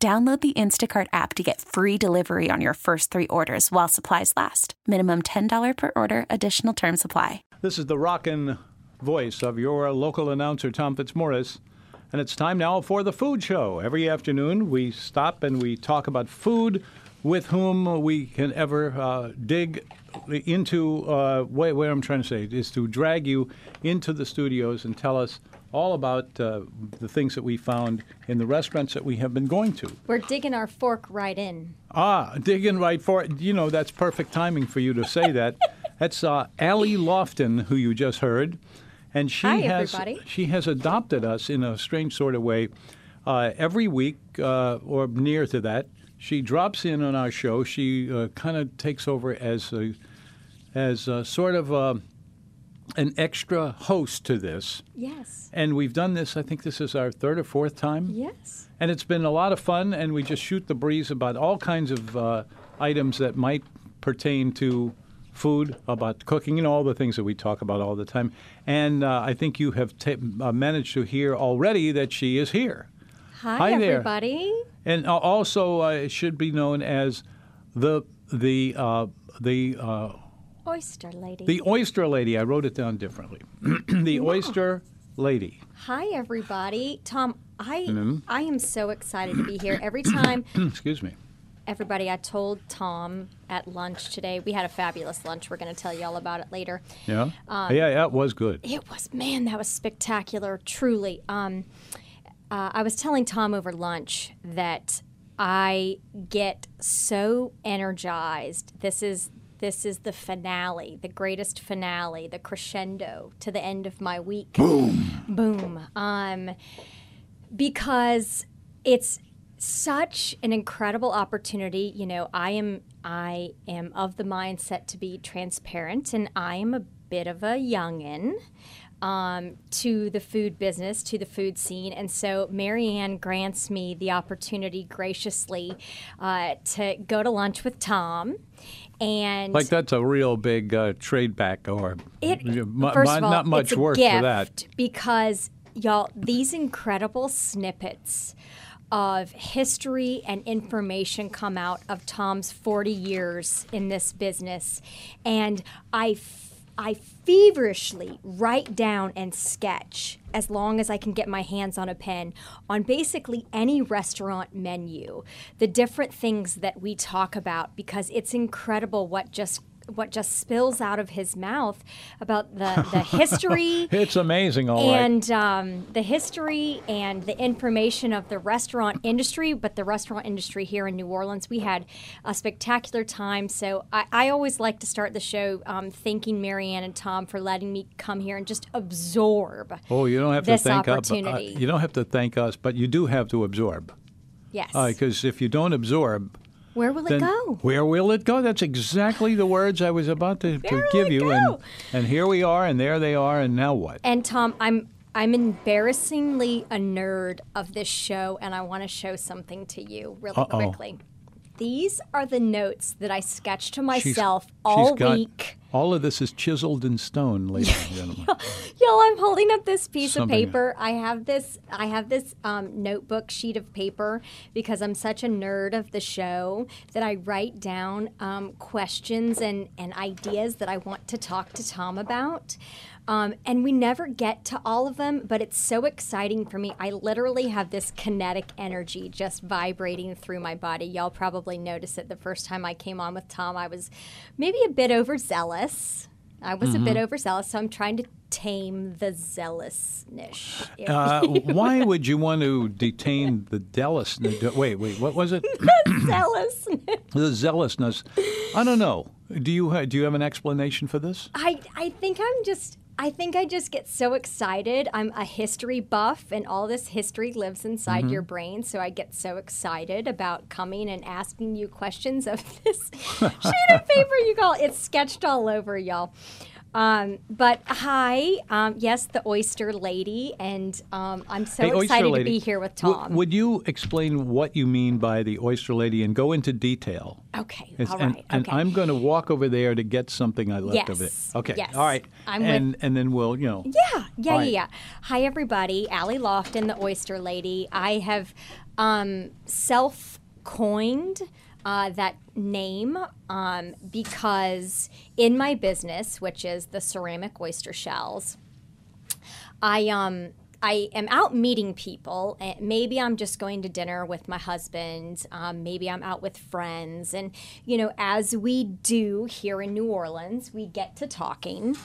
Download the Instacart app to get free delivery on your first three orders while supplies last. Minimum $10 per order, additional term supply. This is the rockin' voice of your local announcer, Tom Fitzmaurice. And it's time now for the food show. Every afternoon, we stop and we talk about food with whom we can ever uh, dig into. Uh, what, what I'm trying to say is to drag you into the studios and tell us all about uh, the things that we found in the restaurants that we have been going to. We're digging our fork right in. Ah, digging right for it. You know, that's perfect timing for you to say that. that's uh, Allie Loftin, who you just heard. And she Hi, has everybody. she has adopted us in a strange sort of way. Uh, every week uh, or near to that, she drops in on our show. She uh, kind of takes over as a, as a sort of a, an extra host to this. Yes. And we've done this. I think this is our third or fourth time. Yes. And it's been a lot of fun, and we just shoot the breeze about all kinds of uh, items that might pertain to food, about cooking, you know, all the things that we talk about all the time. And uh, I think you have ta uh, managed to hear already that she is here. Hi, Hi there. And also, uh, it should be known as the the uh, the uh, Oyster lady. the oyster lady. I wrote it down differently. the oyster lady. Hi, everybody. Tom, I Mm-hmm. I am so excited to be here. Every time, Excuse me. everybody, I told Tom at lunch today, we had a fabulous lunch. We're going to tell you all about it later. Yeah. yeah, yeah, it was good. It was, man, that was spectacular, truly. Um, uh, I was telling Tom over lunch that I get so energized. This is this is the finale, the greatest finale, the crescendo to the end of my week. Boom, boom. Um, because it's such an incredible opportunity. You know, I am I am of the mindset to be transparent, and I am a bit of a youngin um, to the food business, to the food scene, and so Marianne grants me the opportunity graciously uh, to go to lunch with Tom. And Like that's a real big uh, trade back, or it, mu- first of all, not much it's a worth gift for that. because y'all these incredible snippets of history and information come out of Tom's 40 years in this business and I I feverishly write down and sketch as long as I can get my hands on a pen on basically any restaurant menu, the different things that we talk about because it's incredible what just what just spills out of his mouth about the, the history It's amazing, all right. and um, the history and the information of the restaurant industry, but the restaurant industry here in New Orleans, we had a spectacular time. So I, I always like to start the show um, thanking Marianne and Tom for letting me come here and just absorb. Oh, you don't have to thank us. opportunity. you don't have to thank us, but you do have to absorb. Yes. Because if you don't absorb, Where will it go? where will it go? That's exactly the words I was about to, to give you. go? And and here we are, and there they are, and now what? And Tom, I'm I'm embarrassingly a nerd of this show, and I want to show something to you really Uh-oh. quickly. These are the notes that I sketched to myself she's all got- week. All of this is chiseled in stone, ladies and gentlemen. Y'all, I'm holding up this piece Something- of paper. I have this. I have this um, notebook sheet of paper because I'm such a nerd of the show that I write down um, questions and and ideas that I want to talk to Tom about. Um, and we never get to all of them, but it's so exciting for me. I literally have this kinetic energy just vibrating through my body. Y'all probably noticed it the first time I came on with Tom. I was maybe a bit overzealous. I was a bit Mm-hmm. overzealous, so I'm trying to tame the zealousness. Uh, why would you want to detain the jealous? Wait, wait, what was it? the zealousness. the zealousness. I don't know. Do you ha- do you have an explanation for this? I I think I'm just I think I just get so excited. I'm a history buff, and all this history lives inside Mm-hmm. your brain. So I get so excited about coming and asking you questions of this sheet of paper you call it's sketched all over, y'all. Um, but hi, um, yes, the oyster lady, and um, I'm so Hey, excited to be here with w- Tom. would you explain what you mean by the oyster lady and go into detail? okay, It's- all and, right, and okay. I'm going to walk over there to get something I left of it. Yes, Okay. yes. All right. I'm with- and and then we'll, you know. Yeah, yeah, All yeah, right. yeah. Hi, everybody. Allie Loftin, the Oyster Lady. I have um, self coined uh, that name um, because in my business, which is the ceramic oyster shells, I um I am out meeting people. And maybe I'm just going to dinner with my husband. Um, maybe I'm out with friends, and you know, as we do here in New Orleans, we get to talking.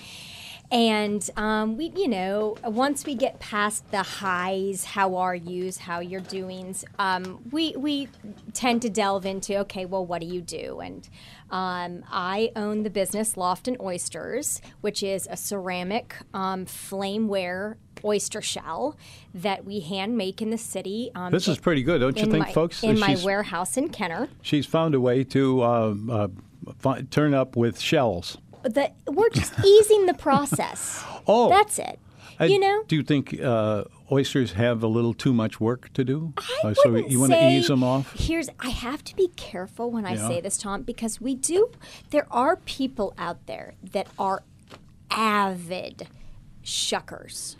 And um, we, you know, once we get past the highs, how are yous, how you're doings, um, we we tend to delve into okay, well, what do you do? And um, I own the business Loftin Oysters, which is a ceramic um, flameware oyster shell that we hand make in the city. Um, This is pretty good, don't you think, my, folks? In my warehouse in Kenner. she's found a way to uh, uh, turn up with shells. The, we're just easing the process. Oh. That's it. Uh, you know? Do you think uh, oysters have a little too much work to do? I Uh, so you want to ease them off? Here's I have to be careful when I Yeah. say this, Tom, because we do. There are people out there that are avid shuckers,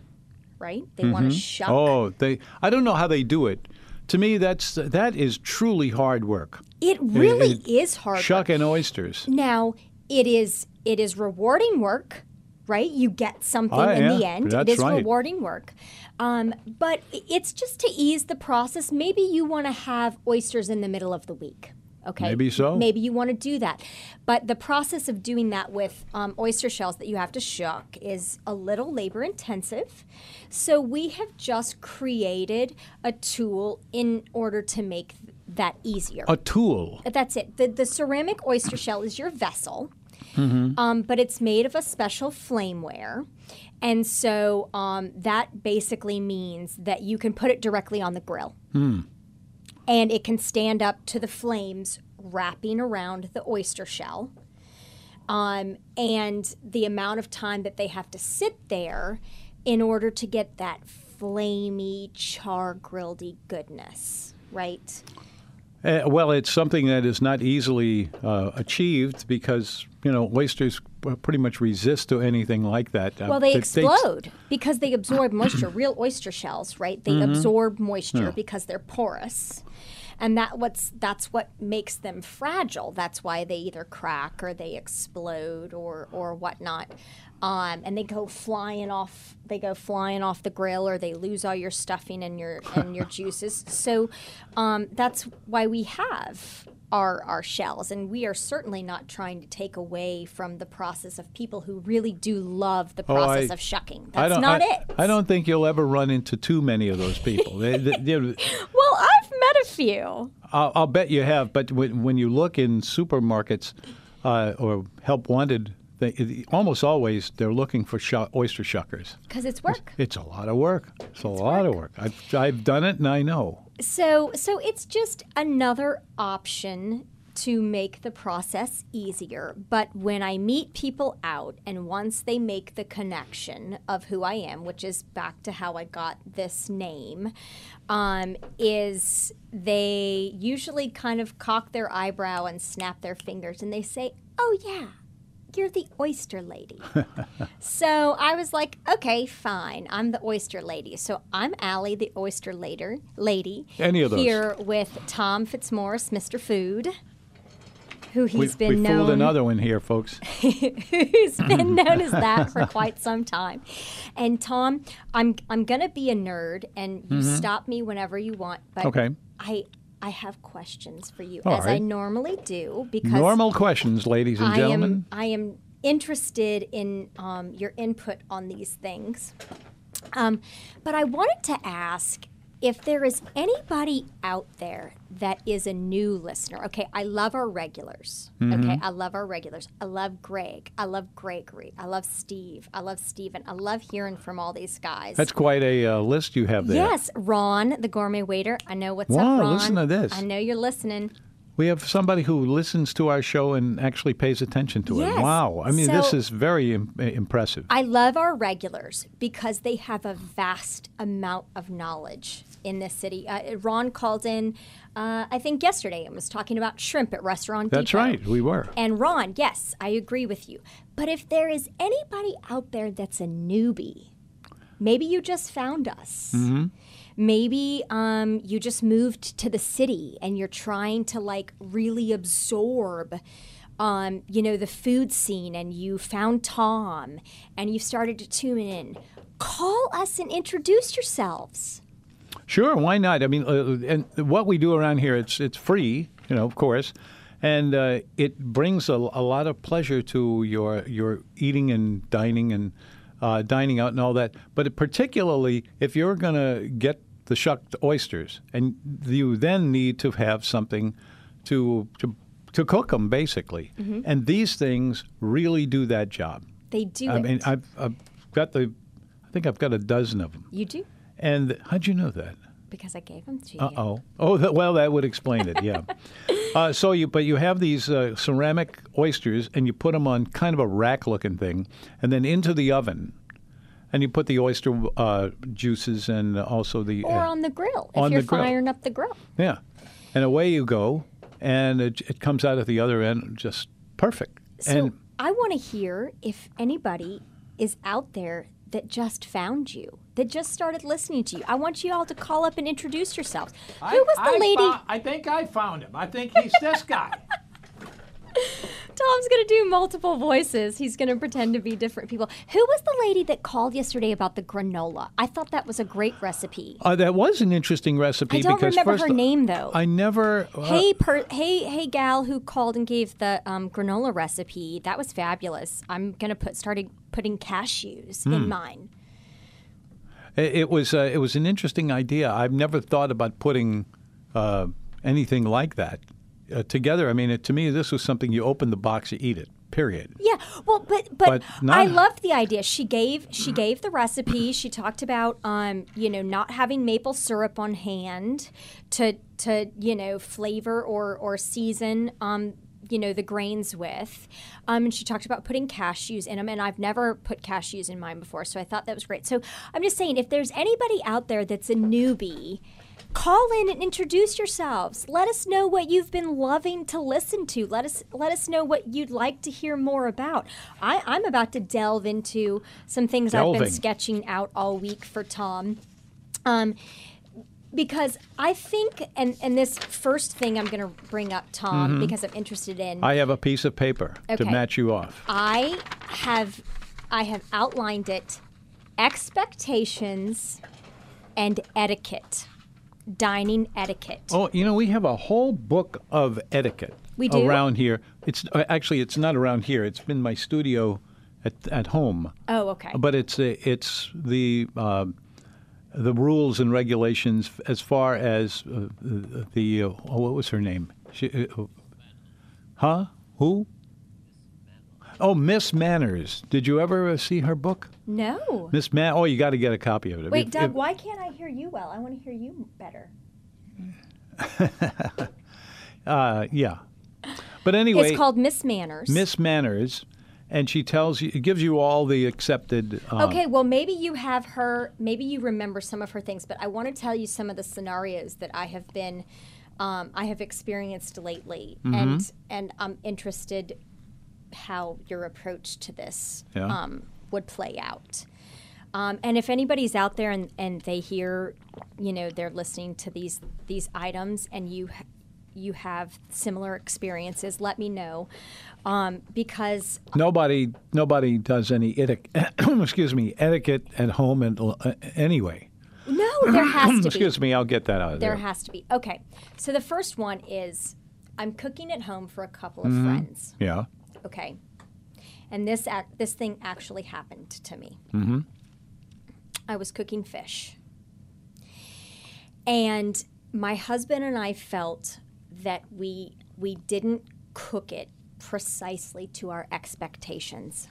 right? They want to shuck. Oh, they. I don't know how they do it. To me, that's that is truly hard work. it really it- is hard. work. Shucking oysters. Now it is it is rewarding work, right? You get something Ah, in the end. that's it is right. rewarding work, um, but it's just to ease the process. Maybe you want to have oysters in the middle of the week. Okay. Maybe so. Maybe you want to do that, but the process of doing that with um, oyster shells that you have to shuck is a little labor intensive. So we have just created a tool in order to make that easier. A tool. That's it. The, the ceramic oyster shell is your vessel, um, but it's made of a special flameware. And so um, that basically means that you can put it directly on the grill. And it can stand up to the flames wrapping around the oyster shell. Um, and the amount of time that they have to sit there in order to get that flamey, char grilledy goodness, right? Uh, well, it's something that is not easily uh, achieved because you know oysters pretty much resist to anything like that. Uh, Well, they they- explode because they absorb moisture. Real oyster shells, right? They Mm-hmm. absorb moisture because they're porous. And that what's that's what makes them fragile. That's why they either crack or they explode or or whatnot. Um, and they go flying off. They go flying off the grill, or they lose all your stuffing and your and your juices. So um, that's why we have our our shells, and we are certainly not trying to take away from the process of people who really do love the Oh, process I- of shucking. That's not I, it. I don't think you'll ever run into too many of those people. They- they- know, Well, I've met a few. I'll, I'll bet you have. But when, when you look in supermarkets uh, or help wanted, they, almost always they're looking for shu- oyster shuckers. Because it's work. It's a lot of work. It's a lot of work. I've, I've done it and I know. So, so it's just another option to make the process easier. But when I meet people out, and once they make the connection of who I am, which is back to how I got this name, um, is they usually kind of cock their eyebrow and snap their fingers, and they say, "Oh yeah." You're the oyster lady. so I was like, okay, fine. I'm the oyster lady. So I'm Allie, the oyster later lady. Any of those. Here with Tom Fitzmaurice, Mr. Food, who he's we been we known fooled another one here, folks. who's been known as that for quite some time. And Tom, I'm I'm gonna be a nerd, and you stop me whenever you want. But Mm-hmm. Okay. I I have questions for you, All as I normally do, because Normal questions, ladies and I gentlemen. am I am interested in um, your input on these things. Um, but I wanted to ask if there is anybody out there that is a new listener, okay, I love our regulars. Mm-hmm. Okay, I love our regulars. I love Greg. I love Gregory. I love Steve. I love Steven. I love hearing from all these guys. That's quite a uh, list you have there. Yes, Ron, the gourmet waiter. I know what's Wow, up, Ron. listen to this. I know you're listening. We have somebody who listens to our show and actually pays attention to it. Yes. Wow. I mean, this is very Im- impressive. I love our regulars because they have a vast amount of knowledge in this city. Uh, Ron called in, uh, I think yesterday, and was talking about shrimp at Restaurant That's Depot. right. We were. And Ron, yes, I agree with you. But if there is anybody out there that's a newbie, maybe you just found us. Mm-hmm. Maybe um, you just moved to the city and you're trying to like really absorb, um, you know, the food scene, and you found Tom and you started to tune in. Call us and introduce yourselves. Sure, why not? I mean, uh, and what we do around here, it's it's free, you know, of course, and uh, it brings a, a lot of pleasure to your your eating and dining and uh, dining out and all that. But particularly if you're going to get the shucked oysters, and you then need to have something to to to cook them, basically. And these things really do that job. They do I mean, I've, I've got the, I think I've got a dozen of them. you do And how'd you know that? because I gave them to you. Uh oh. Oh, that, well, that would explain it. Yeah. uh, so you, but you have these uh, ceramic oysters, and you put them on kind of a rack-looking thing, and then into the oven, and you put the oyster uh, juices and also the Or uh, on the grill if you're the grill. firing up the grill. yeah, and away you go, and it, it comes out at the other end just perfect. So and I want to hear if anybody is out there that just found you, that just started listening to you. I want you all to call up and introduce yourselves. Who was the lady? I think I found him. I think he's this guy. Tom's going to do multiple voices. He's going to pretend to be different people. Who was the lady that called yesterday about the granola? I thought that was a great recipe. uh, that was an interesting recipe I don't because remember first her name though. I never. uh, Hey, per, hey, hey, gal who called and gave the um, granola recipe. That was fabulous. I'm gonna put started putting cashews Hmm. in mine. It, it was uh, it was an interesting idea. I've never thought about putting uh, anything like that uh, together. I mean, it, to me, this was something you open the box, you eat it. Period. Yeah, well, but but, But not- I loved the idea. She gave she gave the recipe. She talked about um you know not having maple syrup on hand to to you know flavor or or season um you know the grains with. Um, and she talked about putting cashews in them, and I've never put cashews in mine before, so I thought that was great. So I'm just saying, if there's anybody out there that's a newbie. Call in and introduce yourselves. Let us know what you've been loving to listen to. Let us let us know what you'd like to hear more about. I, I'm about to delve into some things I've been sketching out all week for Tom. Um, because I think, and, and this first thing I'm going to bring up, Tom, because I'm interested in. Mm-hmm. I have a piece of paper to match you off. I have I have outlined it expectations and etiquette. Dining etiquette. Oh, you know, we have a whole book of etiquette We do? around here. It's uh, actually it's not around here. It's been my studio at at home. Oh, okay. But it's uh, it's the uh, the rules and regulations as far as uh, the, uh, oh, what was her name? She, uh, huh? Who? Oh, Miss Manners. Did you ever uh, see her book, no. Miss Man? Oh, you got to get a copy of it. Wait, If- Doug, if- why can't I hear you well? I want to hear you better. uh, yeah. But anyway, It's called Miss Manners. Miss Manners, and she tells you, it gives you all the accepted. Uh, Okay, well, maybe you have her, maybe you remember some of her things, but I want to tell you some of the scenarios that I have been, um, I have experienced lately, Mm-hmm. and and I'm interested how your approach to this Yeah. um, would play out. Um, and if anybody's out there and, and they hear, you know, they're listening to these these items, and you you have similar experiences, let me know, um, because Nobody, nobody does any etiquette. excuse me, etiquette at home and uh, anyway. no, there has to be. Excuse me, I'll get that out of There there. has to be. Okay. So the first one is I'm cooking at home for a couple of Mm-hmm. friends. yeah. Okay. And this ac- this thing actually happened to me. Mm-hmm. I was cooking fish. and my husband and I felt that we we didn't cook it precisely to our expectations.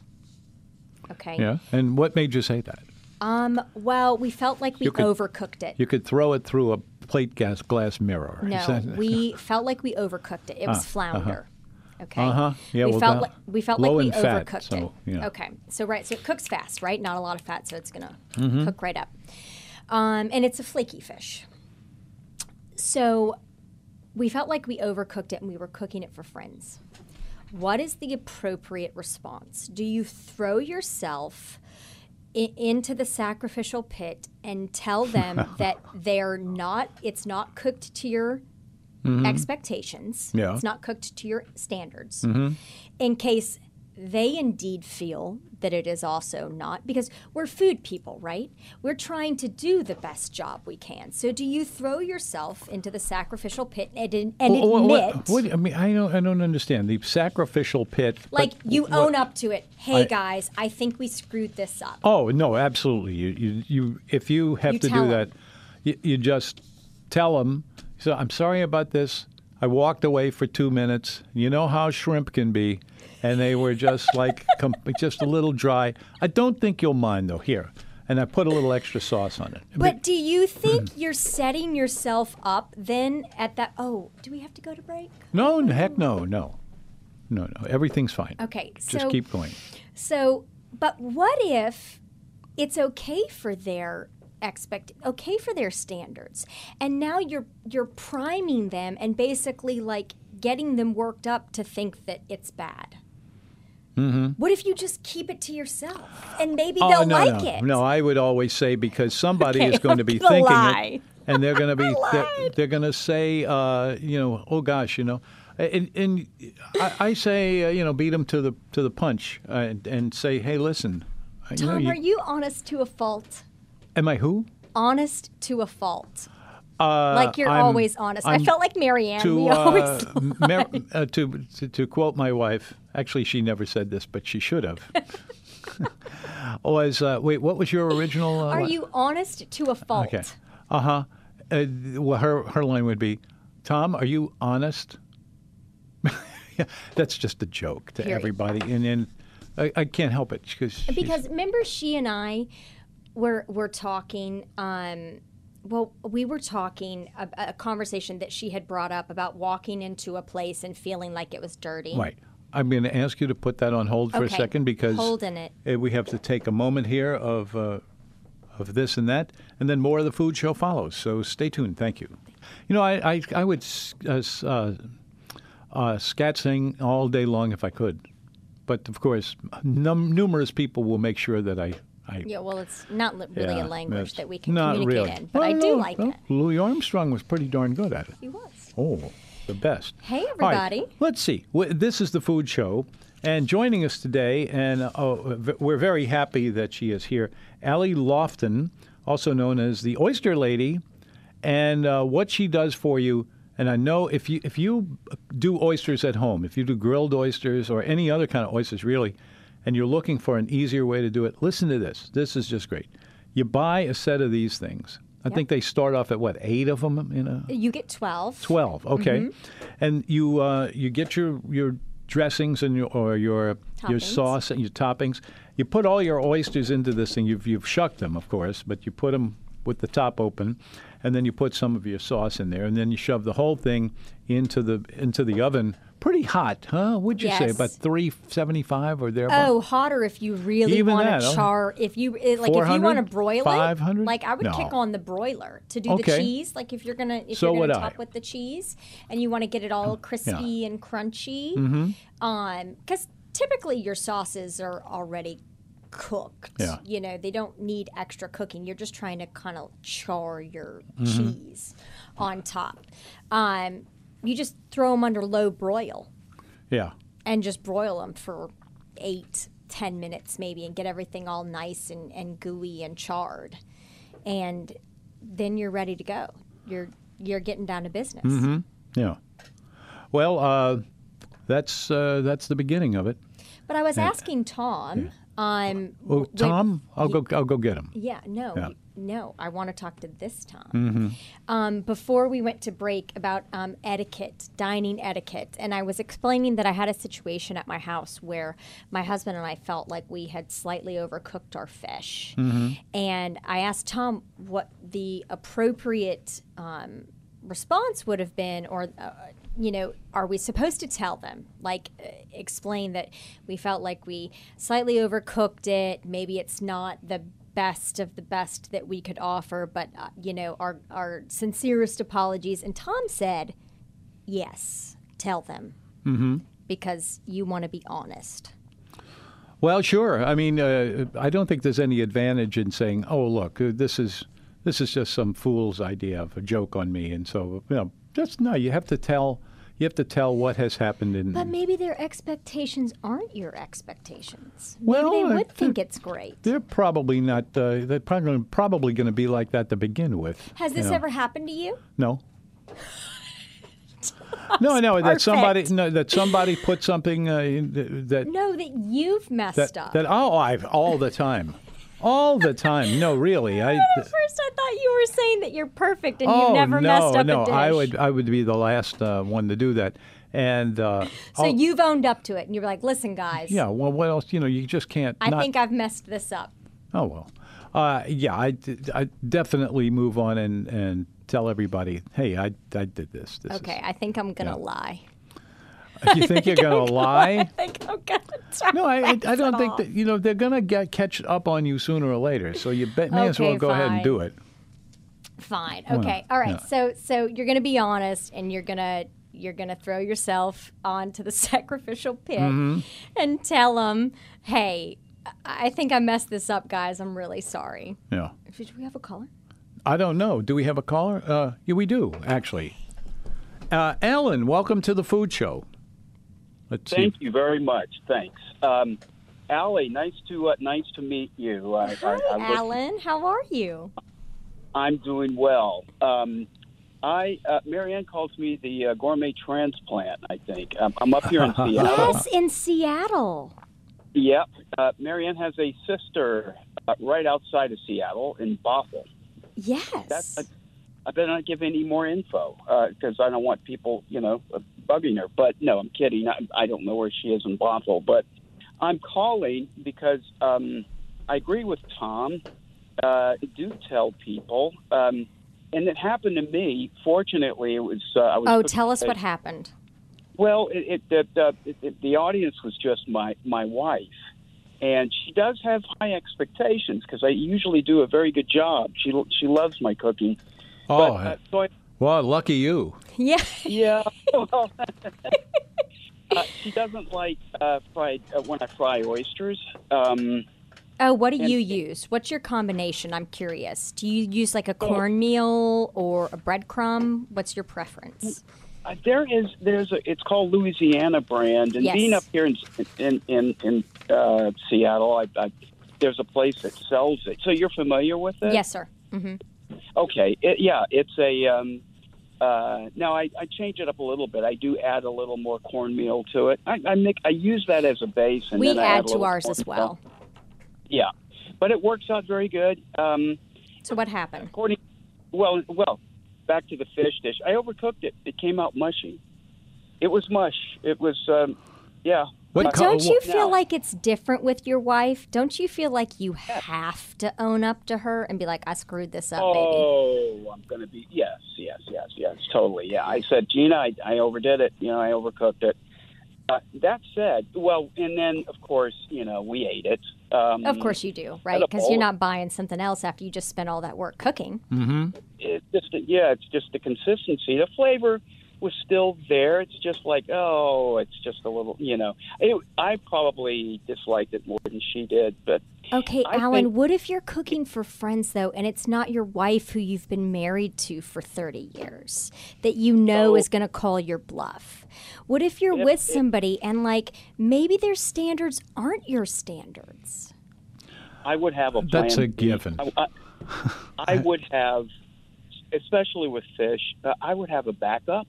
Okay. Yeah. And what made you say that? Um. Well, we felt like we could- overcooked it. You could throw it through a plate gas glass mirror. No, that- we felt like we overcooked it. It was flounder. Okay. Uh-huh. Yeah, we well, felt like we felt like we fat, overcooked so, it. yeah. Okay. So right, so it cooks fast, right? Not a lot of fat, so it's gonna Mm-hmm. cook right up. Um, and it's a flaky fish. So we felt like we overcooked it and we were cooking it for friends. What is the appropriate response? Do you throw yourself i- into the sacrificial pit and tell them that they're not it's not cooked to your expectations Mm-hmm. Yeah. Mm-hmm. it's not cooked to your standards in case they indeed feel that it is also not because we're food people right we're trying to do the best job we can so do you throw yourself into the sacrificial pit and, and admit what, what- I mean, I don't, I don't understand the sacrificial pit. like you what- own up to it hey I- guys i think we screwed this up Oh no, absolutely. You, you, you if you have You to do do 'em. that, you, you just tell them. So I'm sorry about this. I walked away for two minutes. You know how shrimp can be, and they were just like com- just a little dry. I don't think you'll mind though. Here, and I put a little extra sauce on it. But do you mm-hmm. think you're setting yourself up then at that? Oh, do we have to go to break? no, heck no, no, no, no. Everything's fine. Okay, Just so keep going. so, but what if it's okay for their expect okay for their standards, and now you're you're priming them and basically like getting them worked up to think that it's bad. Mm-hmm. What if you just keep it to yourself and maybe Oh, they'll no, like no. it? No, I would always say because somebody Okay, is going to be thinking lie. it, and they're going to be they're, they're going to say, uh, you know, oh gosh, you know, and, and I, I say, uh, you know, beat them to the to the punch uh, and, and say, hey, listen, uh, you know, Tom, you- are you honest to a fault? Am I who? Honest to a fault. Uh, like you're I'm- always honest. i I'm felt like Marianne. to we uh, always Mar- uh, to, to to quote my wife. Actually, she never said this, but she should have. was uh, wait, what was your original? Uh, Are you honest to a fault? Okay. Uh-huh. Uh Well, her her line would be, "Tom, are you honest?" Yeah, That's just a joke to Period. everybody, and and I, I can't help it because Because remember, she and I were were talking. Um, well, we were talking a, a conversation that she had brought up about walking into a place and feeling like it was dirty. right. I'm going to ask you to put that on hold for Okay. a second because Holding it. uh, we have to take a moment here of uh, of this and that, and then more of the food show follows. So stay tuned. Thank you. You know, I I, I would uh, uh, uh, scat sing all day long if I could, but of course, num- numerous people will make sure that I. I Yeah, well, it's not li- really yeah, a language that we can communicate really. in, but Well, I do no, like no, it. Louis Armstrong was pretty darn good at it. He was. Oh, the best. Hey, right, everybody. let's see. This is the food show, and joining us today, and oh, we're very happy that she is here. Allie Loftin, also known as the Oyster Lady, and uh, what she does for you. And I know if you if you do oysters at home, if you do grilled oysters or any other kind of oysters, really, and you're looking for an easier way to do it, listen to this. This is just great. You buy a set of these things. I think they start off at what eight of them in a You get 12. Twelve, okay, Mm-hmm. and you uh, you get your your dressings and your or your your sauce and your toppings. You put all your oysters into this thing. You've you've shucked them, of course, but you put them with the top open, and then you put some of your sauce in there, and then you shove the whole thing into the into the oven. Pretty hot, huh? Would you say about three seventy five or thereabouts? Oh, hotter if you really want to oh. char. If you it- like, if you want to broil 500? it, like I would No. kick on the broiler to do Okay. the cheese. Like if you're gonna if So you're gonna I. top with the cheese and you want to get it all crispy and crunchy, Mm-hmm. um, because typically your sauces are already cooked. Yeah. You know they don't need extra cooking. You're just trying to kind of char your Mm-hmm. cheese on top. Um, you just throw them under low broil Yeah, and just broil them for eight, ten minutes maybe, and get everything all nice and, and gooey and charred, and then you're ready to go. You're you're getting down to business. Mm-hmm. yeah. Well, uh, that's uh, that's the beginning of it. But I was asking Tom. Um, when- Tom, I'll go. I'll go get him. Yeah, no. Yeah. you- no, I want to talk to this Tom. Um, before we went to break about um, etiquette, dining etiquette, and I was explaining that I had a situation at my house where my husband and I felt like we had slightly overcooked our fish. And I asked Tom what the appropriate um, response would have been, or uh, you know, are we supposed to tell them? Like, uh, explain that we felt like we slightly overcooked it. Maybe it's not the best of the best that we could offer, but uh, you know, our our sincerest apologies. And Tom said, "Yes, tell them, mm-hmm. because you want to be honest." Well, sure. I mean, uh, I don't think there's any advantage in saying, "Oh, look, uh, this is this is just some fool's idea of a joke on me," and so you know, just no. You have to tell. You have to tell what has happened in. But maybe their expectations aren't your expectations. Well, maybe they would think it's great. they're probably not. Uh, they're probably probably going to be like that to begin with. Has this know. ever happened to you? No. No, no, that somebody no, that somebody put something uh, in- that No, that you've messed that up. that oh, I've all the time, all the time. No, really, I. At first, I thought you were saying that you're perfect and oh you've never no, messed up no, a dish. I would I would be the last uh, one to do that, and uh, so oh, you've owned up to it, and you're like, "Listen, guys, yeah. Well, what else? You know, you just can't. I not, think I've messed this up." Oh well, uh, yeah. I definitely move on and, and tell everybody, hey, I, I did this. this Okay, I think I'm gonna lie. You think you're gonna lie? I think I'm gonna try. No, I, I, I don't think off. that you know they're gonna get catch up on you sooner or later. So you bet, may as well Okay, go ahead and do it. Fine. Okay. All right. yeah. So so you're gonna be honest, and you're gonna you're gonna throw yourself onto the sacrificial pit Mm-hmm. and tell them, "Hey, I I think I messed this up, guys. I'm really sorry." Yeah. Did we have a caller? I don't know. Do we have a caller? Uh, yeah, we do actually. Uh, Alan, welcome to the food show. Let's Thank see. you very much. Thanks. Um, Allie, nice to uh, nice to meet you. I, Hi, I, I look- Alan. How are you? I'm doing well. Um, I uh, Marianne calls me the uh, gourmet transplant. I think um, I'm up here in Seattle. Yes, in Seattle. Yep. Uh, Marianne has a sister uh, right outside of Seattle in Bothell. Yes. That's, I, I better not give any more info because I don't want people, you know, uh, bugging her. But no, I'm kidding. I, I don't know where she is in Bothell, but I'm calling because um, I agree with Tom. Uh, do tell people, um, and it happened to me. Fortunately, it was. Uh, I was. oh, tell us what happened. well, it, it, the, the, it, the audience was just my my wife, and she does have high expectations because I usually do a very good job. She she loves my cooking. Oh, but, uh, so I, well, lucky you. Yeah. yeah, well, uh, she doesn't like uh, fried uh, when I fry oysters. Um, Oh, what do you use? What's your combination? I'm curious. Do you use like a cornmeal or a breadcrumb? What's your preference? uh, there is there's a it's called Louisiana brand, and Yes. being up here in in in, in uh, Seattle, I, I, there's a place that sells it. So you're familiar with it? Yes, sir. Mm-hmm. Okay, it, yeah, it's a. Um, uh, now I, I change it up a little bit. I do add a little more cornmeal to it. I, I make I use that as a base, and We then I add a to little ours as well. Yeah, but it works out very good. Um, So what happened? according, well, well, back to the fish dish. I overcooked it. It came out mushy. It was mush. It was, um, yeah. What But co- don't you now- feel like it's different with your wife? Don't you feel like you have to own up to her and be like, I screwed this up, baby? Oh, I'm going to be yes, yes, yes, yes, totally. Yeah, I said, Gina, I, I overdid it. You know, I overcooked it. Uh, that said, well, and then of course, you know, we ate it. Um, Of course you do, right? Because you're not buying something else after you just spent all that work cooking. Mm-hmm. It's just yeah, it's just the consistency. The flavor was still there. It's just like oh, it's just a little, you know. It, I probably disliked it more than she did, but Okay, I Alan, think- what if you're cooking for friends though, and it's not your wife who you've been married to for 30 years that you know Oh. is going to call your bluff? What if you're with somebody and like maybe their standards aren't your standards? I would have a plan. That's a given. I, I, I would have, especially with fish, uh, I would have a backup.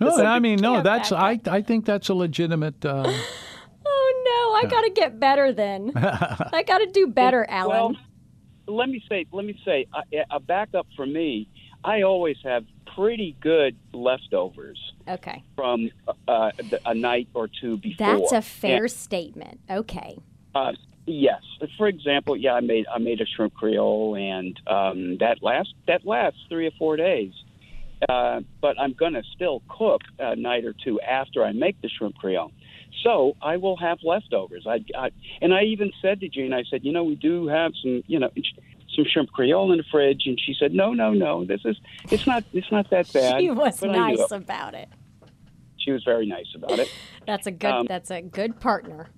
No, I mean, no, that's I, I think that's a legitimate. Uh, Oh no, I got to get better then. I got to do better, Alan. Well, let me say, let me say, a, a backup for me. I always have pretty good leftovers Okay. from uh, the- a night or two before. That's a fair And, statement. Okay. uh, yes. For example, yeah, I made I made a shrimp creole, and um, that lasts that lasts three or four days. Uh, but I'm going to still cook a night or two after I make the shrimp creole. So I will have leftovers. I, I and I even said to Jean, I said, you know, we do have some, you know, some shrimp creole in the fridge, and she said, no, no, no, this is it's not it's not that bad. She was But nice about it. She was very nice about it. That's a good Um, that's a good partner.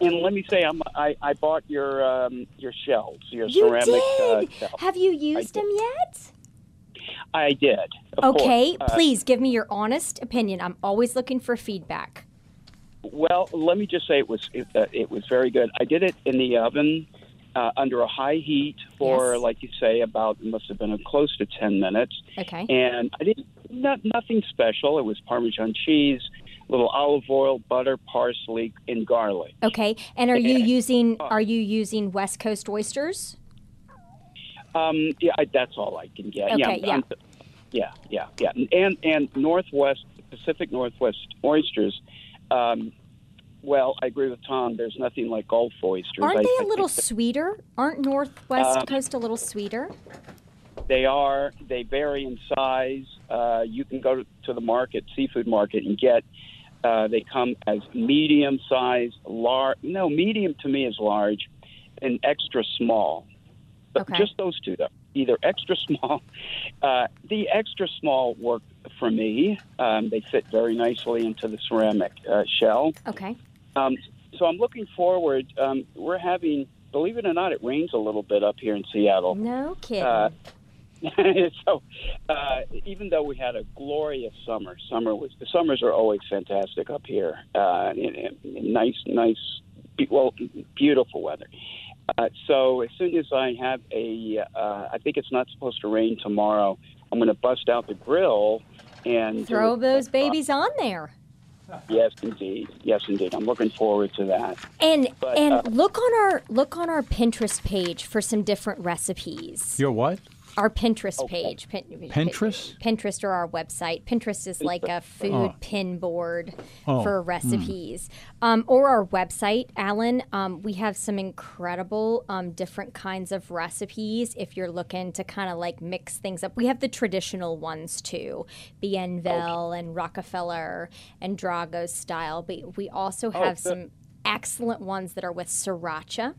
And let me say, I'm, I I bought your um, your shells, your You ceramic did. Uh, shells. Have you used did. them yet? I did. Okay, course. Uh, please give me your honest opinion. I'm always looking for feedback. well, let me just say it was it, uh, it was very good. I did it in the oven uh, under a high heat for, Yes. like you say, about it must have been close to ten minutes. Okay. And I didn't not nothing special. It was Parmesan cheese, little olive oil, butter, parsley, and garlic. Okay. And are you using are you using West Coast oysters? Um, yeah, I, that's all I can get. Okay, yeah, yeah. I'm- yeah, yeah, yeah, and and Northwest Pacific Northwest oysters. Um, well, I agree with Tom. There's nothing like Gulf oysters. Aren't I- they I a little sweeter? Aren't Northwest Uh, Coast a little sweeter? They are. They vary in size. Uh, you can go to, to the market, seafood market, and get. Uh, they come as medium size, large. No, medium to me is large, and extra small. Okay. Just those two, though. Either extra small. Uh, the extra small work for me. Um, they fit very nicely into the ceramic uh, shell. Okay. Um, so I'm looking forward. Um, we're having, believe it or not, it rains a little bit up here in Seattle. No kidding. Uh, so uh, even though we had a glorious summer, summer was the summers are always fantastic up here. Uh, and, and nice, nice, be- well, beautiful weather. Uh, so as soon as I have a, uh, I think it's not supposed to rain tomorrow. I'm going to bust out the grill and Throw those babies on there. Yes, indeed. Yes, indeed. I'm looking forward to that. And But, and uh, look on our look on our Pinterest page for some different recipes. Your what? Our Pinterest page. Pin, Pinterest? Pinterest or our website. Pinterest is like a food Oh. pin board Oh, for recipes. Um, or our website, Alan. Um, we have some incredible um, different kinds of recipes if you're looking to kind of like mix things up. We have the traditional ones too, Bienville and Rockefeller and Drago style. But we also have good. some excellent ones that are with sriracha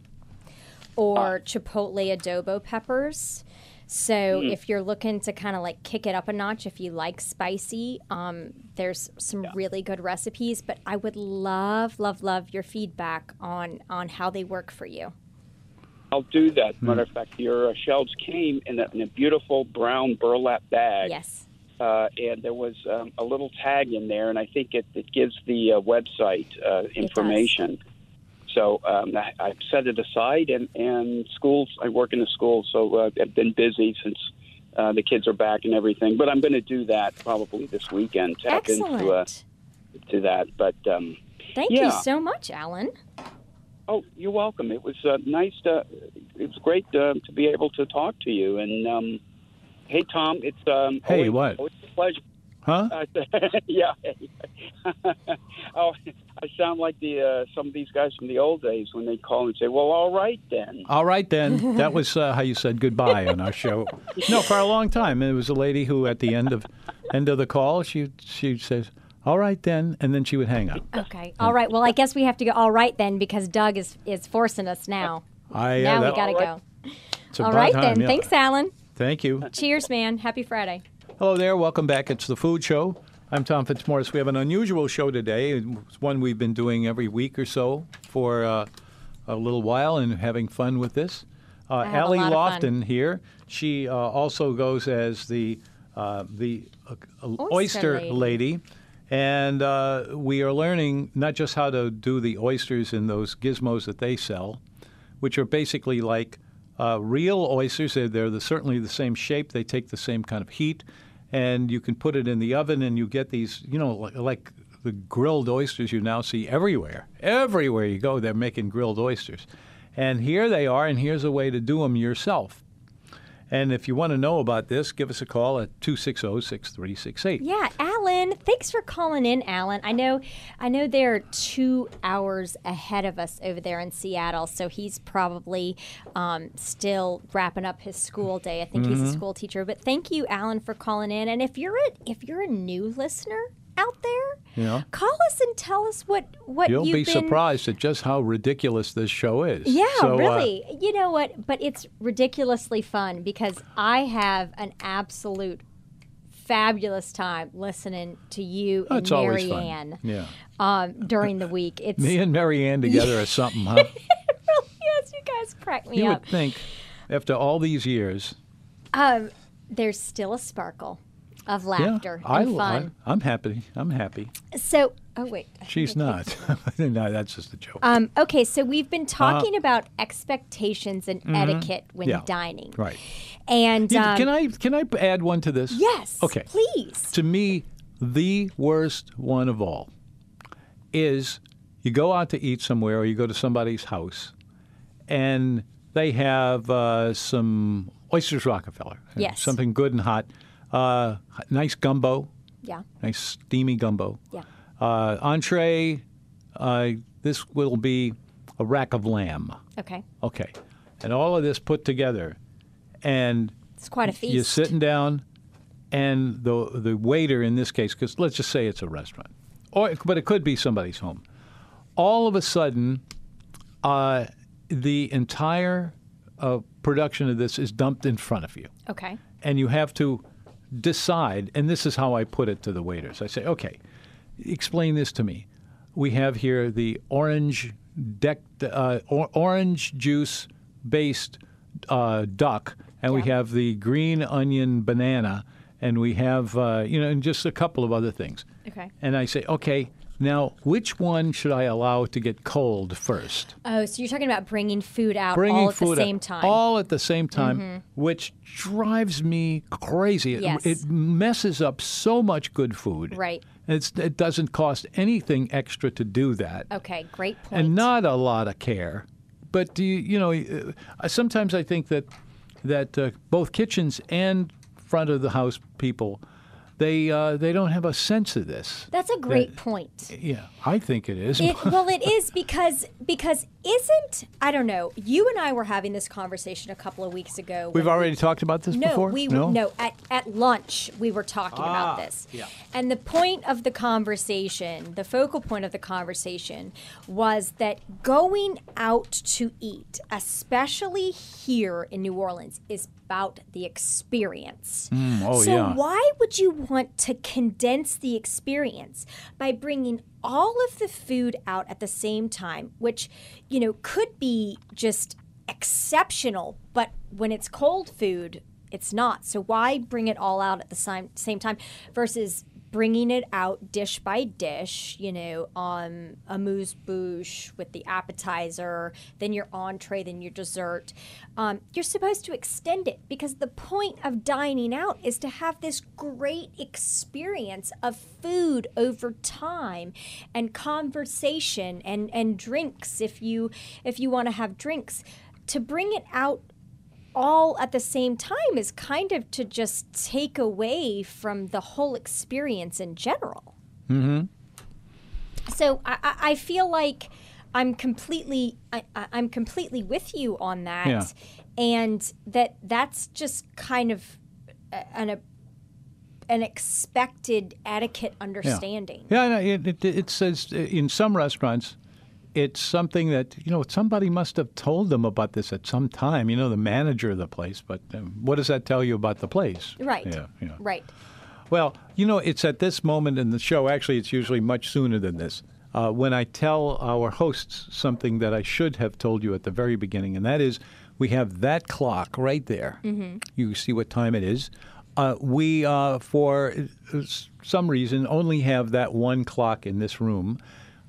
or chipotle adobo peppers. So if you're looking to kind of like kick it up a notch, if you like spicy, um, there's some really good recipes. But I would love, love, love your feedback on on how they work for you. I'll do that. Matter of fact, your uh, shelves came in a, in a beautiful brown burlap bag. Yes. uh, and there was um, a little tag in there, and I think it, it gives the uh, website uh, information. So um, I, I've set it aside, and, and schools. I work in a school, so uh, I've been busy since uh, the kids are back and everything. But I'm going to do that probably this weekend. Tap Excellent. into uh, to that. But um, Thank you so much, Alan. oh, you're welcome. It was uh, nice to. It was great uh, to be able to talk to you. And um, hey, Tom, it's um, Hey, always, what? always a pleasure. Huh? Uh, yeah. oh, I sound like the uh, some of these guys from the old days when they call and say, "Well, all right then." All right then. That was uh, how you said goodbye on our show. No, for a long time. It was a lady who, at the end of end of the call, she she says, "All right then," and then she would hang up. Okay. All right. Well, I guess we have to go. All right then, because Doug is is forcing us now. I, uh, now that- we got to All go. it's All about time, then. yeah. Thanks, Alan. Thank you. Cheers, man. Happy Friday. Hello there. Welcome back. It's the Food Show. I'm Tom Fitzmaurice. We have an unusual show today. It's one we've been doing every week or so for uh, a little while and having fun with this. Uh, Allie. Loftin here. She uh, also goes as the uh, the uh, Oyster oyster lady. lady. And uh, we are learning not just how to do the oysters in those gizmos that they sell, which are basically like uh, real oysters. They're, they're the, certainly the same shape. They take the same kind of heat, and you can put it in the oven, and you get these, you know, like, like the grilled oysters you now see everywhere. Everywhere you go, they're making grilled oysters. And here they are, and here's a way to do them yourself. And if you want to know about this, give us a call at 260 6368. Yeah, Alan, thanks for calling in, Alan. I know, I know they're two hours ahead of us over there in Seattle, so he's probably um, still wrapping up his school day. I think he's a school teacher. But thank you, Alan, for calling in. And if you're a if you're a new listener out there, Yeah. call us and tell us what what You'll be been. surprised at just how ridiculous this show is. Yeah, So, uh, really. you know what? But it's ridiculously fun because I have an absolute fabulous time listening to you oh, and Mary. Ann Yeah. um, during the week. It's Me and Mary Ann together is something, huh? yes, you guys crack me You up. would think, after all these years, Um, there's still a sparkle of laughter yeah, I, and fun. I, I'm happy. I'm happy. so, oh wait, She's not. no, that's just a joke. Um, okay, so we've been talking about expectations and etiquette when. Mm-hmm. Yeah. dining, right. And Yeah, um, can I can I add one to this? Yes. Okay. Please. To me, the worst one of all is you go out to eat somewhere or you go to somebody's house and they have uh, some oysters Rockefeller. uh, Yes. Something good and hot. Uh, nice gumbo, Yeah. nice steamy gumbo. Yeah. Uh, entree, uh, this will be a rack of lamb. Okay. Okay. And all of this put together. And It's quite a feast. you're sitting down, and the the waiter in this case, because let's just say it's a restaurant, or but it could be somebody's home. All of a sudden, uh, the entire uh, production of this is dumped in front of you, Okay. and you have to decide. And this is how I put it to the waiters. I say, okay, explain this to me. We have here the orange deck, uh, or, orange juice based uh, duck, and we have the green onion banana, and we have uh, you know, and just a couple of other things. Okay. And I say, okay, now which one should I allow to get cold first? Oh, so you're talking about bringing food out Bringing all at the same time. Mm-hmm. all at the same time, which drives me crazy. It- Yes. It messes up so much good food. Right. It's, it doesn't cost anything extra to do that, okay, great point. and not a lot of care. But do you, you know, uh, sometimes I think that that uh, both kitchens and front of the house people, they uh, they don't have a sense of this. That's a great that- point. Yeah, I think it is. It, well, it is because because isn't I don't know. You and I were having this conversation a couple of weeks ago. We've already talked about this No, before. we no no. at at lunch we were talking about this. yeah. And the point of the conversation, the focal point of the conversation was that going out to eat, especially here in New Orleans, is about the experience. oh, so yeah. why would you want to condense the experience by bringing all of the food out at the same time, which, you know, could be just exceptional, but when it's cold food, it's not. So why bring it all out at the same time versus bringing it out dish by dish, you know, on amuse bouche with the appetizer, then your entree, then your dessert. Um, you're supposed to extend it because the point of dining out is to have this great experience of food over time and conversation and, and drinks if you if you want to have drinks. To bring it out all at the same time is kind of to just take away from the whole experience in general. Mm-hmm. So I, I I feel like I'm completely I, I'm completely with you on that, Yeah. and that that's just kind of an a, an expected etiquette understanding. Yeah, no, it, it, it says in some restaurants, it's something that you know somebody must have told them about this at some time. You know, the manager of the place. But um, what does that tell you about the place? Right. Yeah. Yeah. Right. Well, you know, it's at this moment in the show. Actually, it's usually much sooner than this. Uh, when I tell our hosts something that I should have told you at the very beginning, and that is, we have that clock right there. Mm-hmm. You see what time it is. Uh, we, uh, for uh, some reason, only have that one clock in this room.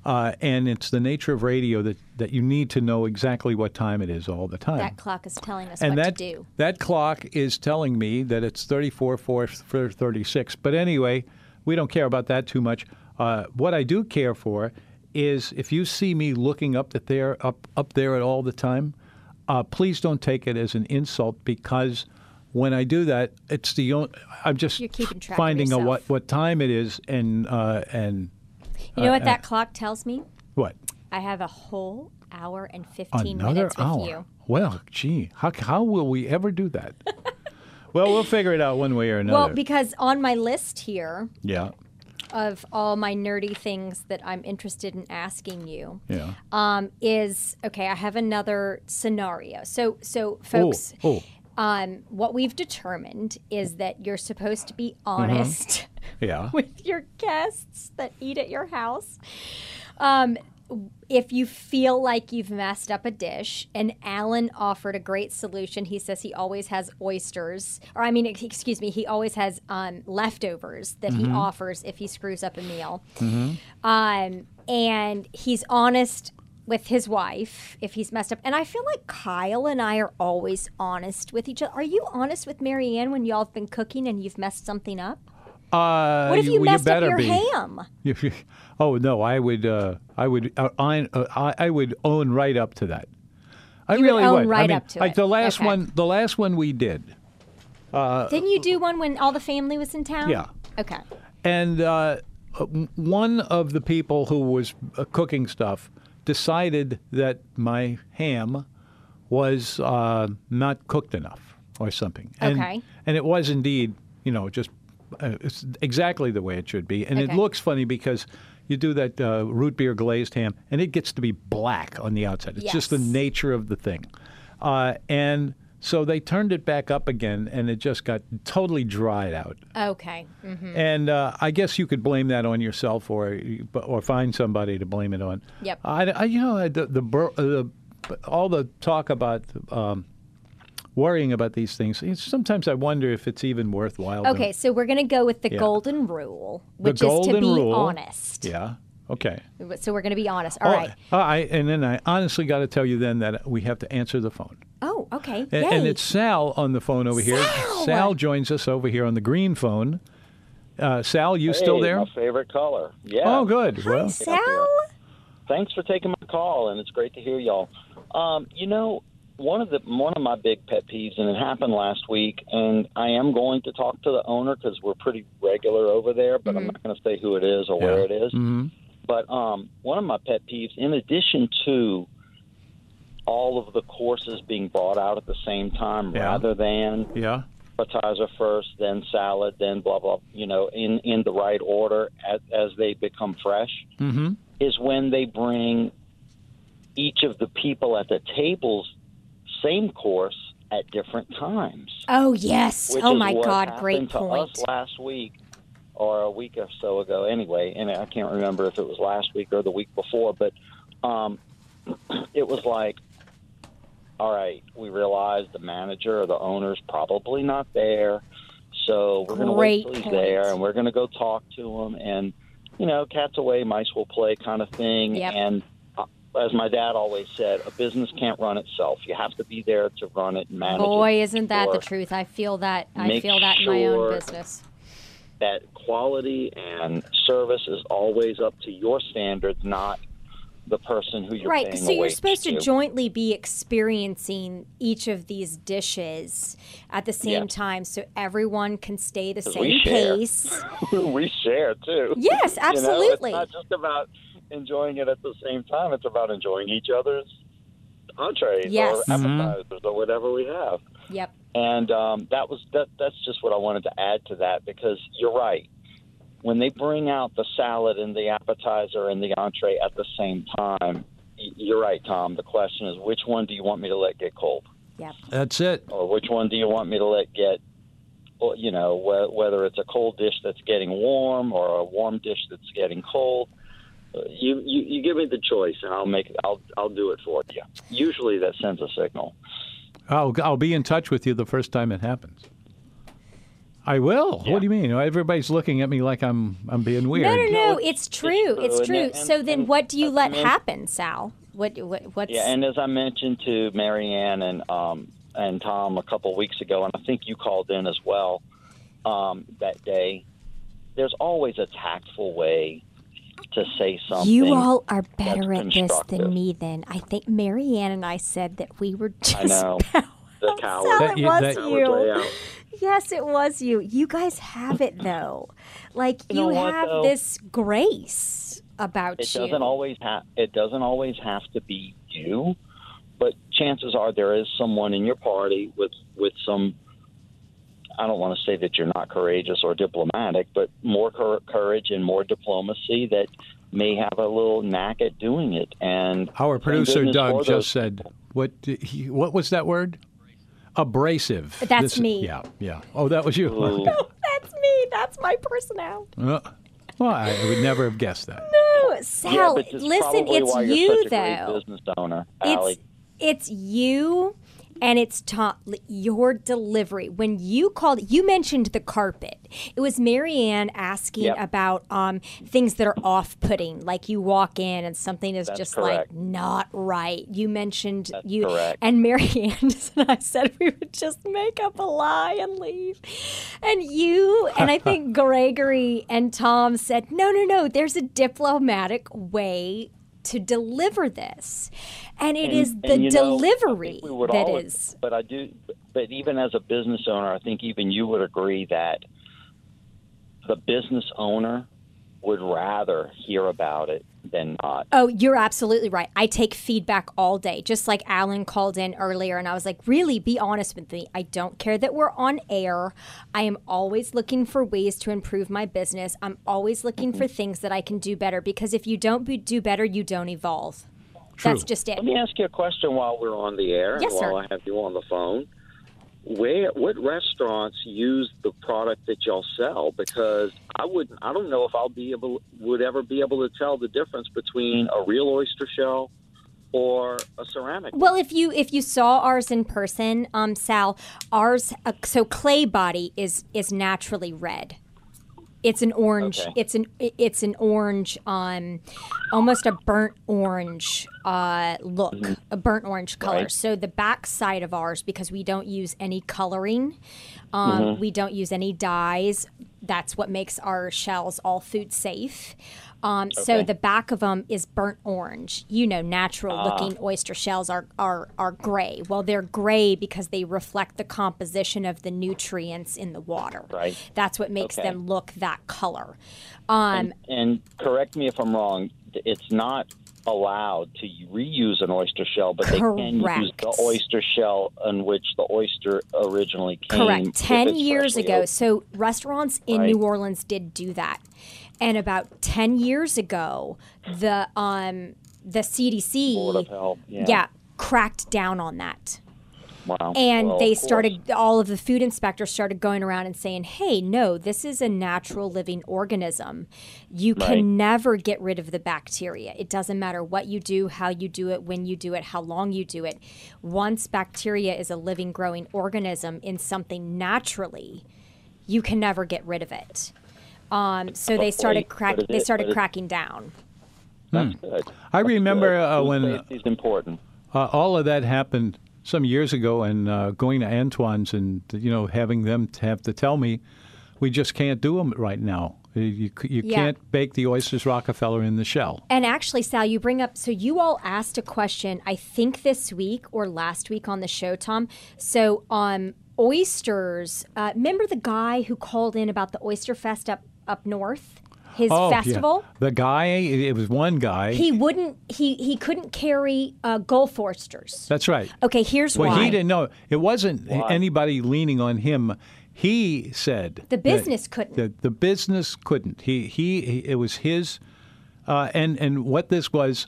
Uh, and it's the nature of radio that, that you need to know exactly what time it is all the time. That clock is telling us and what that to do. that clock is telling me that it's 34 4 for 36 but anyway we don't care about that too much. Uh, what i do care for is if you see me looking up there up up there at all the time, uh, please don't take it as an insult because when I do that, it's the only, I'm just You're keeping track finding out what what time it is and uh, and You know Uh, what uh, that clock tells me? what I have a whole hour and 15 another minutes with hour. you. Well, gee, how how will we ever do that? well, we'll figure it out one way or another. Well, because on my list here yeah, of all my nerdy things that I'm interested in asking you yeah. um, is okay. I have another scenario. So, so folks, oh, um, what we've determined is that you're supposed to be honest yeah. with your guests that eat at your house. Um, if you feel like you've messed up a dish, and Alan offered a great solution. He says he always has oysters, or I mean, excuse me, he always has um, leftovers that he offers if he screws up a meal. Um, and he's honest with his wife if he's messed up. And I feel like Kyle and I are always honest with each other. Are you honest with Marianne when y'all have been cooking and you've messed something up? Uh, What if you, messed up better your be. ham? You- oh no, I would. Uh, I would. Uh, I, uh, I I would own right up to that. I You would really own would. I right mean, up to like it. the last Okay. one. The last one we did, Didn't you do one when all the family was in town? Yeah. Okay. and uh, uh, one of the people who was uh, cooking stuff decided that my ham was uh, not cooked enough or something. And, Okay. And it was indeed, you know, just uh, it's exactly the way it should be. And it looks funny because you do that uh, root beer glazed ham, and it gets to be black on the outside. It's just the nature of the thing. Uh, and so they turned it back up again, and it just got totally dried out. Okay. Mm. And uh, I guess you could blame that on yourself, or or find somebody to blame it on. Yep. I, I- you know the the, bur- uh, the all the talk about um, worrying about these things. Sometimes I wonder if it's even worthwhile. to- Okay, so we're going to go with the Yeah. golden rule, the which is to be rule. honest. Yeah. Okay. So we're going to be honest. All Oh, right. I and then I honestly got to tell you then that we have to answer the phone. Oh, okay. And, and it's Sal on the phone over here. Sal! Sal joins us over here on the green phone. Uh, Sal, you still there? My favorite color. Yeah. Oh, good. well, Sal? Thanks for taking my call, and it's great to hear y'all. Um, you know, one of the one of my big pet peeves, and it happened last week, and I am going to talk to the owner because we're pretty regular over there, but I'm not going to say who it is or where Yeah. it is. hmm But um, one of my pet peeves, in addition to all of the courses being brought out at the same time, Yeah. rather than Yeah. appetizer first, then salad, then blah blah. You know, in in the right order as as they become fresh, Mm-hmm. is when they bring each of the people at the tables same course at different times. Oh, yes. Which oh, is my what God. Great to point. Us last week or a week or so ago, anyway, and I can't remember if it was last week or the week before, but um, it was like, all right, we realized the manager or the owner's probably not there, so we're going to wait till he's point. there, and we're going to go talk to him, and you know, cats away, mice will play, kind of thing, Yep. and. As my dad always said, a business can't run itself. You have to be there to run it and manage it. Boy, isn't that the truth. I feel that. I Make feel that in my own sure business. that quality and service is always up to your standards, not the person who you're Right, so you're supposed to to. jointly be experiencing each of these dishes at the same Yeah. time so everyone can stay the same we pace. we share too. Yes, absolutely You know, it's not just about enjoying it at the same time. It's about enjoying each other's entrees Yes. or appetizers or whatever we have. Yep. And um, that was that. That's just what I wanted to add to that because you're right. When they bring out the salad and the appetizer and the entree at the same time, you're right, Tom. The question is, which one do you want me to let get cold, Yep. That's it. or which one do you want me to let get? well, You know, wh- whether it's a cold dish that's getting warm or a warm dish that's getting cold. You, you you give me the choice, and I'll make I'll I'll do it for you. Usually, that sends a signal. I'll I'll be in touch with you the first time it happens. I will. Yeah. What do you mean? Everybody's looking at me like I'm I'm being weird. No, no, no. it's- It's true. it's It's true, true. and- So then, and what do you I let men- happen, Sal? What, what what's Yeah, and as I mentioned to Marianne and um, and Tom a couple weeks ago, and I think you called in as well um, that day. There's always a tactful way to say something. You all are better at this than me. Then I think Marianne and I said that we were just. I know. The Sal, coward. it was that- you. Yes, it was you. You guys have it though. Like You you, know what, have though? this grace about It you. doesn't always have. It doesn't always have to be you, but chances are there is someone in your party with with some. I don't want to say that you're not courageous or diplomatic, but more cour- courage and more diplomacy that may have a little knack at doing it. And Our producer Doug just those said, "What? he, what was that word? Abrasive." That's This- me. Yeah, yeah. Oh, that was you. Ooh. That's me. That's my personality. Uh, well, I would never have guessed that. No, Sal, but it's listen, it's you're you though. business owner, Allie. It's it's you and it's ta- your delivery. When you called, you mentioned the carpet. It was Marianne asking Yep. about um, things that are off-putting, like you walk in and something is That's just correct. like not right. You mentioned That's you correct. and Marianne and I said we would just make up a lie and leave. And you and I think Gregory and Tom said, no, no, no. There's a diplomatic way to deliver this, and it And- is the know, delivery we that is. But I do. But even as a business owner, I think even you would agree that the business owner would rather hear about it than not. Oh, you're absolutely right. I take feedback all day. Just like Alan called in earlier, and I was like, really, be honest with me. I don't care that we're on air. I am always looking for ways to improve my business. I'm always looking for things that I can do better because if you don't be, do better, you don't evolve. That's just it. Let me ask you a question while we're on the air Yes, and sir. while I have you on the phone. Where what restaurants use the product that y'all sell? Because I wouldn't. I don't know if I'll be able would ever be able to tell the difference between a real oyster shell or a ceramic. Well, if you if you saw ours in person, um, Sal, ours uh, so clay body is is naturally red. It's an orange. Okay. It's an it's an orange, um, almost a burnt orange uh, look, a burnt orange color. Right. So the back side of ours, because we don't use any coloring, um, we don't use any dyes. That's what makes our shells all food safe. Um, So the back of them is burnt orange. You know, natural looking oyster shells are, are are gray. Well, they're gray because they reflect the composition of the nutrients in the water. Right. That's what makes Okay. them look that color. Um, and correct me if I'm wrong. It's not allowed to reuse an oyster shell, but they can use the oyster shell on which the oyster originally came. Correct. 10 years ago. So restaurants in Right. New Orleans did do that. And about 10 years ago, the um the CDC Health, yeah. cracked down on that. Wow. And Well, they started all of the food inspectors started going around and saying, "Hey, no, this is a natural living organism. You Right. can never get rid of the bacteria. It doesn't matter what you do, how you do it, when you do it, how long you do it. Once bacteria is a living growing organism in something naturally, you can never get rid of it." Um, so they started wait, crack they started it- cracking down. That's good. I remember Good. uh, Food when important. uh, all of that happened some years ago, and uh, going to Antoine's and you know having them to have to tell me, we just can't do them right now. You you, you Yeah. can't bake the oysters Rockefeller in the shell. And actually, Sal, you bring up so you all asked a question, I think this week or last week on the show, Tom. So, um, oysters. Uh, remember the guy who called in about the Oyster Fest up up north, his Oh, yeah. festival. The guy, it was one guy. He wouldn't. He he couldn't carry uh, Gulf oysters. That's right. Okay, here's Well, why. he didn't know. It wasn't anybody leaning on him. He said The that business couldn't. The, the business couldn't. He, he he it was his, uh, and and what this was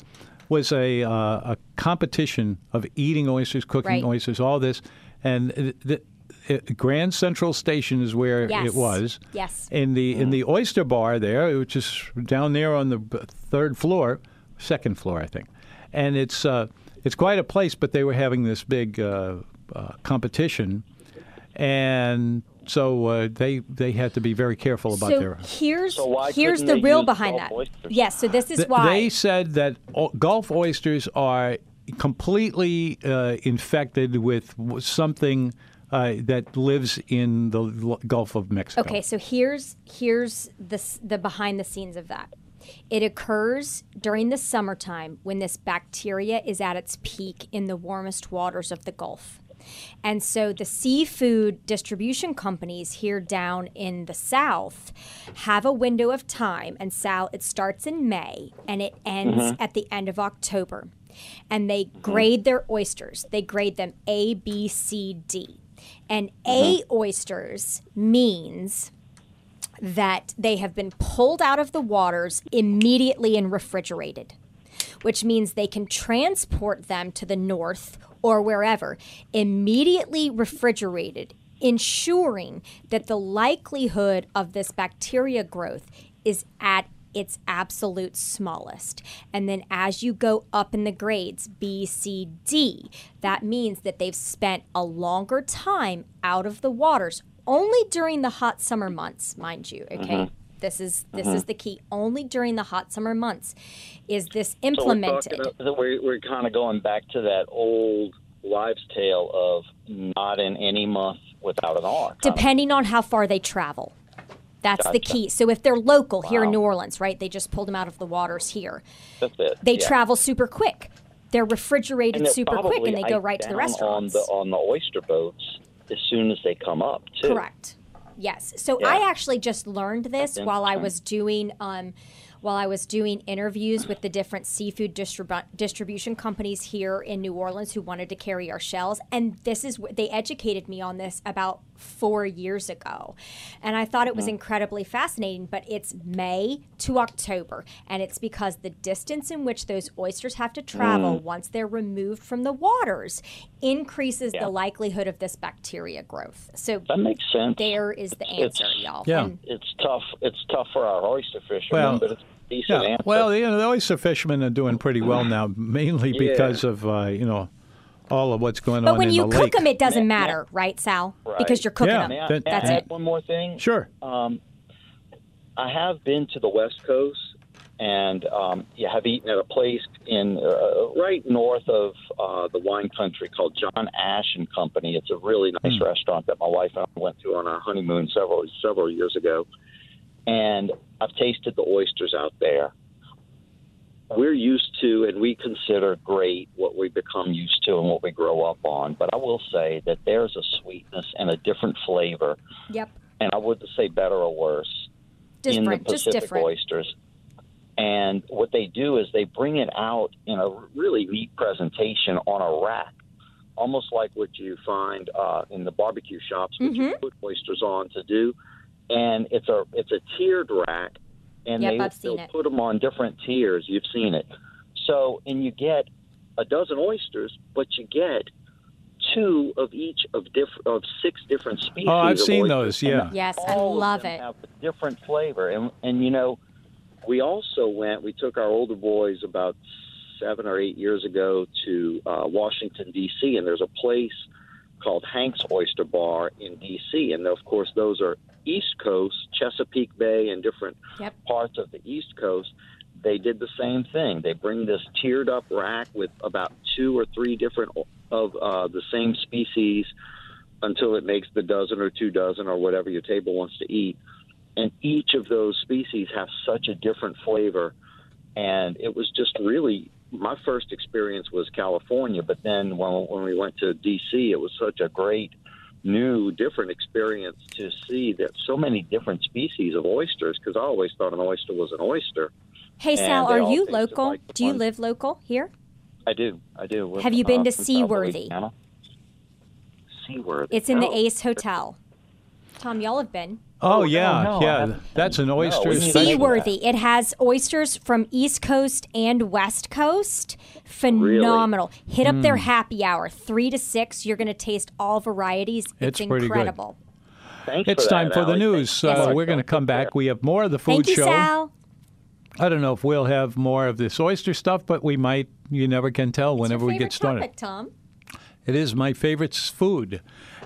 was a uh, a competition of eating oysters, cooking Right. oysters, all this, and the, the, uh, Grand Central Station is where Yes. it was. Yes. In the in the oyster bar there, which is down there on the third floor, second floor, I think, and it's uh, it's quite a place. But they were having this big uh, uh, competition, and so uh, they they had to be very careful about so their. here's So why here's the real behind that. oysters? Yes. So this is Th- why They said that o- Gulf oysters are completely uh, infected with something uh, that lives in the L- Gulf of Mexico. Okay, so here's here's the the behind the scenes of that. It occurs during the summertime when this bacteria is at its peak in the warmest waters of the Gulf. And so the seafood distribution companies here down in the south have a window of time and Sal it starts in May and it ends at the end of October. And they grade their oysters. They grade them A, B, C, D. And mm-hmm. A oysters means that they have been pulled out of the waters immediately and refrigerated, which means they can transport them to the north or wherever immediately refrigerated, ensuring that the likelihood of this bacteria growth is at its absolute smallest. And then as you go up in the grades, B, C, D, that means that they've spent a longer time out of the waters, only during the hot summer months, mind you, okay? Mm-hmm. This is this mm-hmm. is the key. Only during the hot summer months is this So we're, implemented. we're, we're kind of going back to that old wives' tale of not in any month without an R. kind of- depending on how far they travel. That's the key. So if they're local here in New Orleans, right? They just pulled them out of the waters here. That's it. They yeah. travel super quick. They're refrigerated they're super quick and they go right to the restaurants. On the, on the oyster boats as soon as they come up, too. Correct. Yes. So Yeah. I actually just learned this while I was doing um, while I was doing interviews with the different seafood distribu- distribution companies here in New Orleans who wanted to carry our shells, and this is what they educated me on this about four years ago, and I thought it was incredibly fascinating. But it's May to October, and it's because the distance in which those oysters have to travel Mm. once they're removed from the waters increases Yeah. the likelihood of this bacteria growth. So That makes sense. there is the It's- answer, y'all. Yeah. And It's tough. It's tough for our oyster fishermen, Well, but it's decent Yeah. answer. Well, you know, the oyster fishermen are doing pretty well now, mainly Yeah. because of uh, you know all of what's going but on But when in you the cook lake. them, it doesn't Yeah, yeah. matter, right, Sal? Right. Because you're cooking Yeah. them. May I, may That's add it. one more thing? Sure. Um, I have been to the West Coast and um, yeah, have eaten at a place in uh, right north of uh, the wine country called John Ash and Company. It's a really nice restaurant that my wife and I went to on our honeymoon several several years ago, and I've tasted the oysters out there. We're used to and we consider great what we become used to and what we grow up on. But I will say that there's a sweetness and a different flavor, Yep. and I wouldn't say better or worse in the Different. Just Pacific oysters. And what they do is they bring it out in a really neat presentation on a rack, almost like what you find uh, in the barbecue shops, which Mm-hmm. you put oysters on to do. And it's a it's a tiered rack, and Yep, they I've seen they'll it. put them on different tiers. You've seen it. So, and you get a dozen oysters, but you get two of each of diff- of six different species. Oh, I've of seen oysters. those. And Yeah. Yes, I all of love them it. Have a different flavor, and and you know, we also went. We took our older boys about seven or eight years ago to uh, Washington D.C. and there's a place called Hank's Oyster Bar in D.C. and of course those are East Coast, Chesapeake Bay, and different Yep. parts of the East Coast. They did the same thing. They bring this tiered up rack with about two or three different of uh, the same species until it makes the dozen or two dozen or whatever your table wants to eat. And each of those species have such a different flavor. And it was just really my first experience was California, but then when, when we went to DC, it was such a great new, different experience to see that so many different species of oysters. Because I always thought an oyster was an oyster. Hey, Sal, are you local? like Do you live local here? I do, I do. Have you been uh, to Seaworthy? Seaworthy. It's in the Ace Hotel. Tom, y'all have been. Oh, Oh, yeah, no, no, yeah. That's an oyster we need to special. see what- Seaworthy. It has oysters from East Coast and West Coast. Phenomenal. Hit up Hmm. their happy hour, three to six. You're going to taste all varieties. It's It's, pretty good. incredible. Thanks It's for time that, for the news. Thank. Uh, we're going to come back. We have more of the food Thank you, show. Sal. I don't know if we'll have more of this oyster stuff, but we might. You never can tell What's your whenever we get started. topic, Tom? It is my favorite food